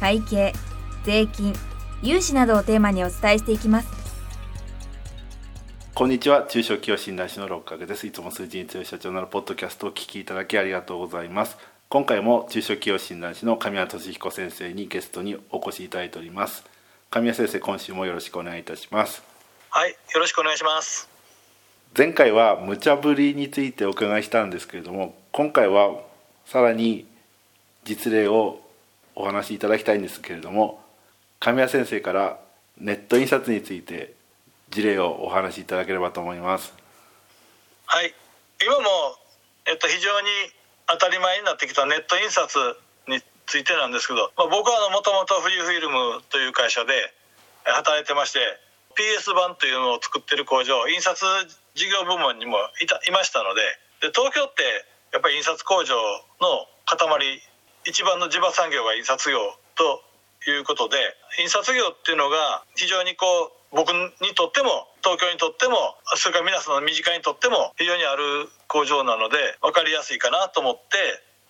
会計税金融資などをテーマにお伝えしていきます。こんにちは。中小企業診断士の六角です。いつも数字に強い社長のポッドキャストをお聞きいただきありがとうございます。今回も中小企業診断士の神谷俊彦先生にゲストにお越しいただいております。神谷先生今週もよろしくお願いいたします。はいよろしくお願いします。前回は無茶ぶりについてお伺いしたんですけれども今回はさらに実例をお話しいただきたいんですけれども神谷先生からネット印刷について事例をお話しいただければと思います。はい。今も、えっと、非常に当たり前になってきたネット印刷についてなんですけど、まあ、僕はもともと富士フィルムという会社で働いてまして PS 版というのを作ってる工場印刷事業部門にもいたいましたのでで東京ってやっぱり印刷工場の塊一番の地場産業が印刷業ということで印刷業っていうのが非常にこう僕にとっても東京にとってもそれから皆さんの身近にとっても非常にある工場なので分かりやすいかなと思って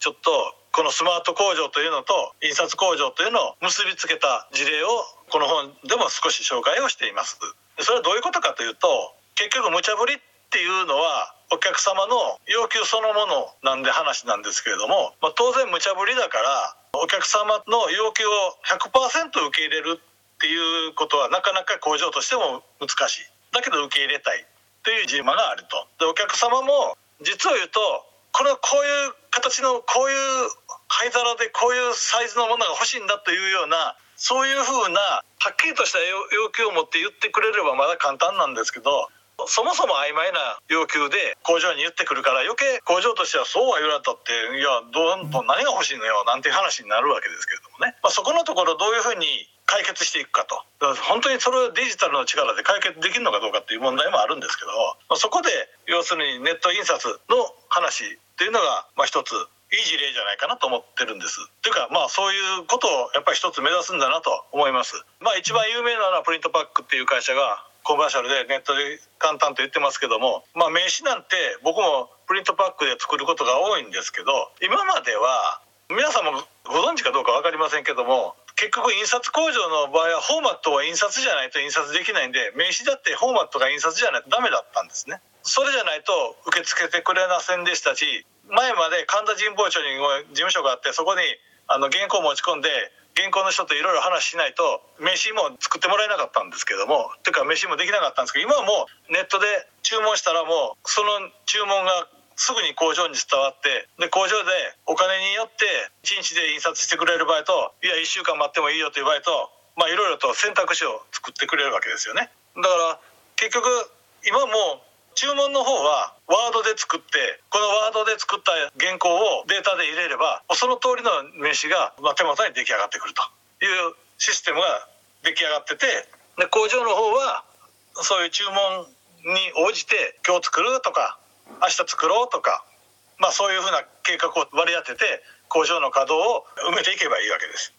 ちょっとこのスマート工場というのと印刷工場というのを結びつけた事例をこの本でも少し紹介をしています。それはどういうことかというと結局無茶ぶりっていうのはお客様の要求そのものなんで話なんですけれども、まあ、当然無茶ぶりだからお客様の要求を100%受け入れるっていうことはなかなか工場としても難しい。だけど受け入れたいというジレンマがあると。でお客様も実を言うとこれはこういう形のこういう灰皿でこういうサイズのものが欲しいんだというようなそういうふうなはっきりとした要求を持って言ってくれればまだ簡単なんですけどそもそも曖昧な要求で工場に言ってくるから余計工場としてはそうは言われたっていやどんどん何が欲しいのよなんていう話になるわけですけれどもね、まあ、そこのところどういうふうに解決していくかと本当にそれをデジタルの力で解決できるのかどうかっていう問題もあるんですけど、まあ、そこで要するにネット印刷の話っていうのがまあ一ついい事例じゃないかなと思ってるんです。というかまあそういうことをやっぱり一つ目指すんだなと思います。まあ一番有名なのはプリントパックっていう会社がコマーシャルでネットで簡単と言ってますけども、まあ、名刺なんて僕もプリントパックで作ることが多いんですけど今までは皆さんもご存知かどうか分かりませんけども結局印刷工場の場合はフォーマットは印刷じゃないと印刷できないんで名刺だってフォーマットが印刷じゃないとダメだったんですね。それじゃないと受け付けてくれませんでしたし前まで神田神保町に事務所があってそこにあの原稿を持ち込んで原稿の人といろいろ話しないと名刺も作ってもらえなかったんですけどもていうか名刺もできなかったんですけど今はもうネットで注文したらもうその注文がすぐに工場に伝わってで工場でお金によって1日で印刷してくれる場合といや1週間待ってもいいよという場合とまあいろいろと選択肢を作ってくれるわけですよね。だから結局今もう注文の方はワードで作ってこのワードで作った原稿をデータで入れればその通りの名刺が手元に出来上がってくるというシステムが出来上がっててで工場の方はそういう注文に応じて今日作るとか明日作ろうとか、まあ、そういうふうな計画を割り当てて工場の稼働を埋めていけばいいわけです。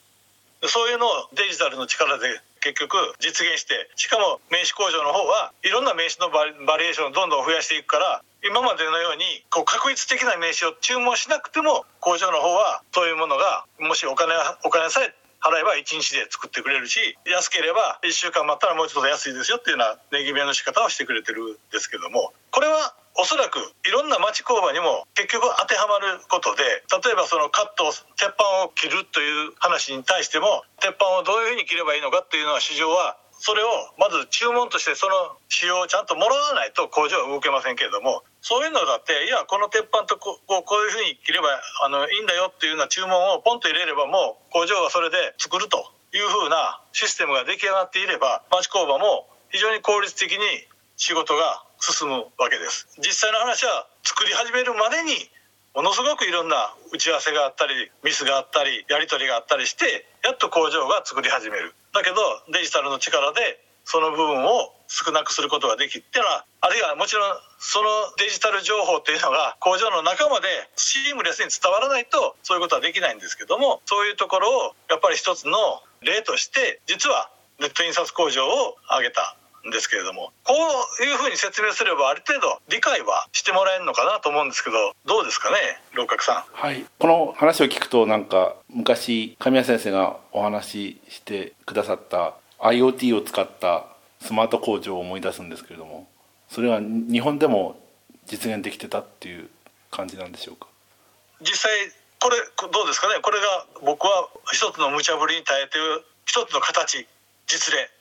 そういうのをデジタルの力で結局実現してしかも名刺工場の方はいろんな名刺のバリエーションをどんどん増やしていくから今までのようにこう確率的な名刺を注文しなくても工場の方はそういうものがもしお金お金さえ払えば1日で作ってくれるし安ければ1週間待ったらもうちょっと安いですよっていうような値決めの仕方をしてくれてるんですけどもこれはおそらくいろんな町工場にも結局当てはまることで例えばそのカット鉄板を切るという話に対しても鉄板をどういうふうに切ればいいのかっていうのは市場はそれをまず注文としてその仕様をちゃんともらわないと工場は動けませんけれどもそういうのだっていやこの鉄板とこうこういうふうに切ればあのいいんだよっていうような注文をポンと入れればもう工場はそれで作るというふうなシステムが出来上がっていれば町工場も非常に効率的に仕事が進むわけです。実際の話は作り始めるまでにものすごくいろんな打ち合わせがあったりミスがあったりやり取りがあったりしてやっと工場が作り始める。だけどデジタルの力でその部分を少なくすることができっていうのはあるいはもちろんそのデジタル情報っていうのが工場の中までシームレスに伝わらないとそういうことはできないんですけどもそういうところをやっぱり一つの例として実はネット印刷工場を挙げた。んですけれどもこういうふうに説明すればある程度理解はしてもらえるのかなと思うんですけどどうですかね六角さん。はい。この話を聞くとなんか昔神谷先生がお話ししてくださった IoT を使ったスマート工場を思い出すんですけれどもそれは日本でも実現できてたっていう感じなんでしょうか？実際これどうですかね？これが僕は一つの無茶ぶりに耐えてる一つの形実例。と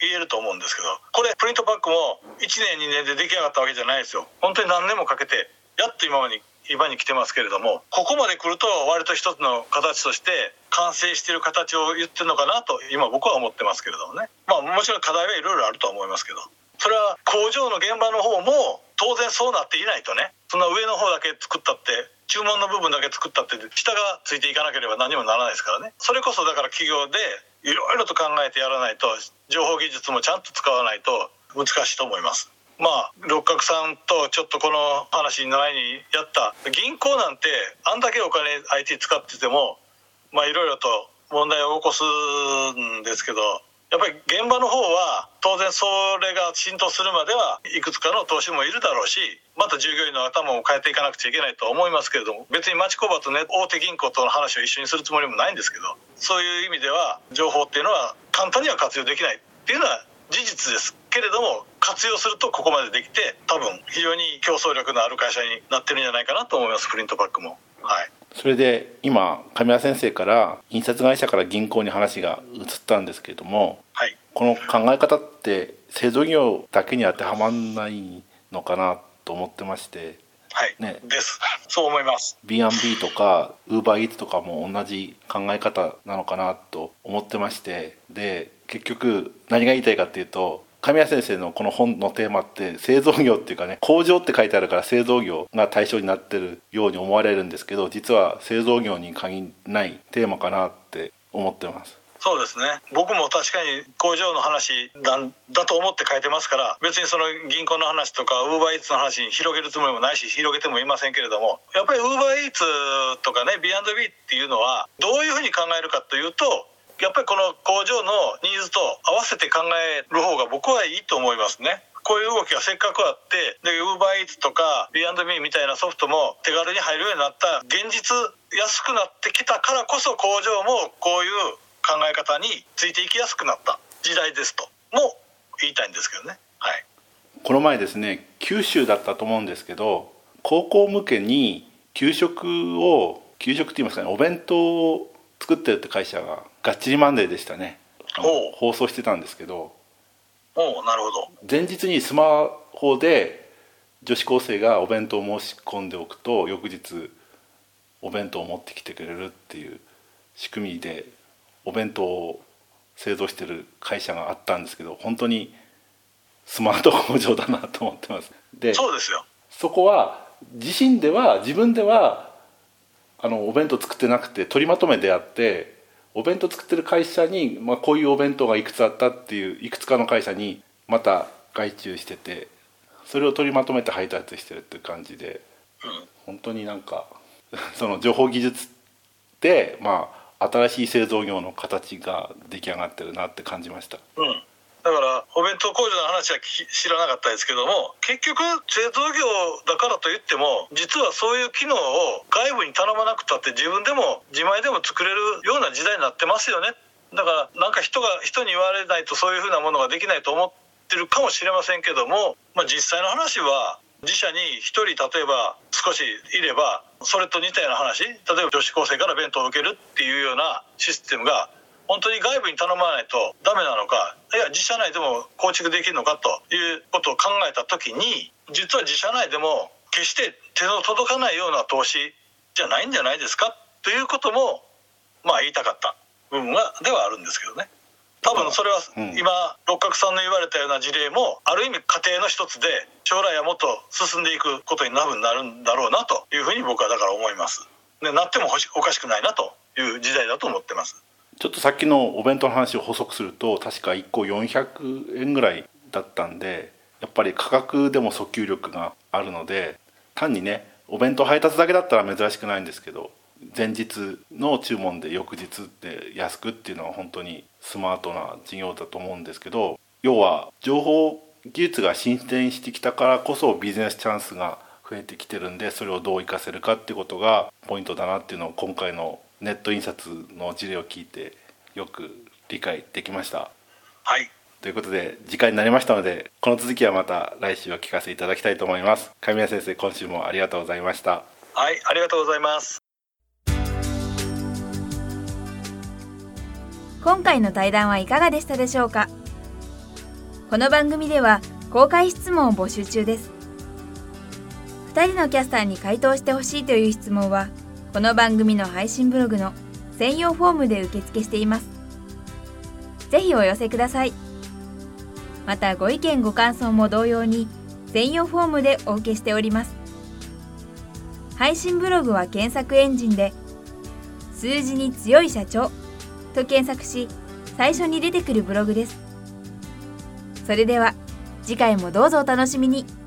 言えると思うんですけどこれプリントパックも1年2年で出来上がったわけじゃないですよ。本当に何年もかけてやっと今まで今に来てますけれどもここまで来ると割と一つの形として完成している形を言ってるのかなと今僕は思ってますけれどもね。まあもちろん課題はいろいろあるとは思いますけど。それは工場の現場の方も当然そうなっていないとね。そんな上の方だけ作ったって注文の部分だけ作ったって下がついていかなければ何もならないですからね。それこそだから企業でいろいろと考えてやらないと情報技術もちゃんと使わないと難しいと思います。まあ六角さんとちょっとこの話の前にやった。銀行なんてあんだけお金 IT 使っててもまあいろいろと問題を起こすんですけどやっぱり現場の方は当然それが浸透するまではいくつかの投資もいるだろうしまた従業員の頭を変えていかなくちゃいけないと思いますけれども別に町工場とね大手銀行との話を一緒にするつもりもないんですけどそういう意味では情報っていうのは簡単には活用できないっていうのは事実ですけれども活用するとここまでできて多分非常に競争力のある会社になってるんじゃないかなと思いますプリントパックも。はい。それで今神谷先生から印刷会社から銀行に話が移ったんですけれども、はい、この考え方って製造業だけに当てはまらないのかなと思ってましてはい、ね、です。そう思います。B&B とか UberEats とかも同じ考え方なのかなと思ってましてで結局何が言いたいかっていうと神谷先生のこの本のテーマって製造業っていうかね工場って書いてあるから製造業が対象になってるように思われるんですけど実は製造業に限らないテーマかなって思ってます。そうですね。僕も確かに工場の話なんだと思って書いてますから別にその銀行の話とかウーバーイーツの話に広げるつもりもないし広げてもいませんけれどもやっぱりウーバーイーツとかね B&B っていうのはどういうふうに考えるかというとやっぱりこの工場のニーズと合わせて考える方が僕はいいと思いますね。こういう動きがせっかくあってでウーバーイーツとか B&B みたいなソフトも手軽に入るようになった現実安くなってきたからこそ工場もこういう考え方についていきやすくなった時代ですとも言いたいんですけどね。はい、この前ですね九州だったと思うんですけど高校向けに給食を給食って言いますかねお弁当を作ってるって会社ががっちりマンデーでしたね。放送してたんですけど。おなるほど。前日にスマホで女子高生がお弁当を申し込んでおくと翌日お弁当を持ってきてくれるっていう仕組みでお弁当を製造してる会社があったんですけど本当にスマート工場だなと思ってます。でそうですよ。そこは自身では自分ではあのお弁当作ってなくて取りまとめであってお弁当作ってる会社に、まあ、こういうお弁当がいくつあったっていういくつかの会社にまた外注しててそれを取りまとめて配達してるっていう感じで、本当になんか その情報技術でまあ新しい製造業の形が出来上がってるなって感じました。うんだからお弁当工場の話は知らなかったですけども結局製造業だからといっても実はそういう機能を外部に頼まなくたって自分でも自前でも作れるような時代になってますよね。だからなんか人が人に言われないとそういうふうなものができないと思ってるかもしれませんけども、まあ、実際の話は自社に1人例えば少しいればそれと似たような話。例えば女子高生から弁当を受けるっていうようなシステムが本当に外部に頼まないとダメなのかいや自社内でも構築できるのかということを考えた時に実は自社内でも決して手の届かないような投資じゃないんじゃないですかということもまあ言いたかった部分はではあるんですけどね。多分それはうん。今六角さんの言われたような事例もある意味過程の一つで将来はもっと進んでいくことになるんだろうなというふうに僕はだから思います。でなってもおかしくないなという時代だと思ってますちょっとさっきのお弁当の話を補足すると確か1個400円ぐらいだったんでやっぱり価格でも訴求力があるので単にねお弁当配達だけだったら珍しくないんですけど前日の注文で翌日で安くっていうのは本当にスマートな事業だと思うんですけど要は情報技術が進展してきたからこそビジネスチャンスが増えてきてるんでそれをどう活かせるかっていうことがポイントだなっていうのを今回のネット印刷の事例を聞いてよく理解できました。はい。ということで時間になりましたのでこの続きはまた来週は聞かせていただきたいと思います。神谷先生今週もありがとうございました。はいありがとうございます。今回の対談はいかがでしたでしょうか？この番組では公開質問を募集中です。2人のキャスターに回答してほしいという質問はこの番組の配信ブログの専用フォームで受付しています。ぜひお寄せください。またご意見ご感想も同様に専用フォームでお受けしております。配信ブログは検索エンジンで数字に強い社長と検索し最初に出てくるブログです。それでは次回もどうぞお楽しみに。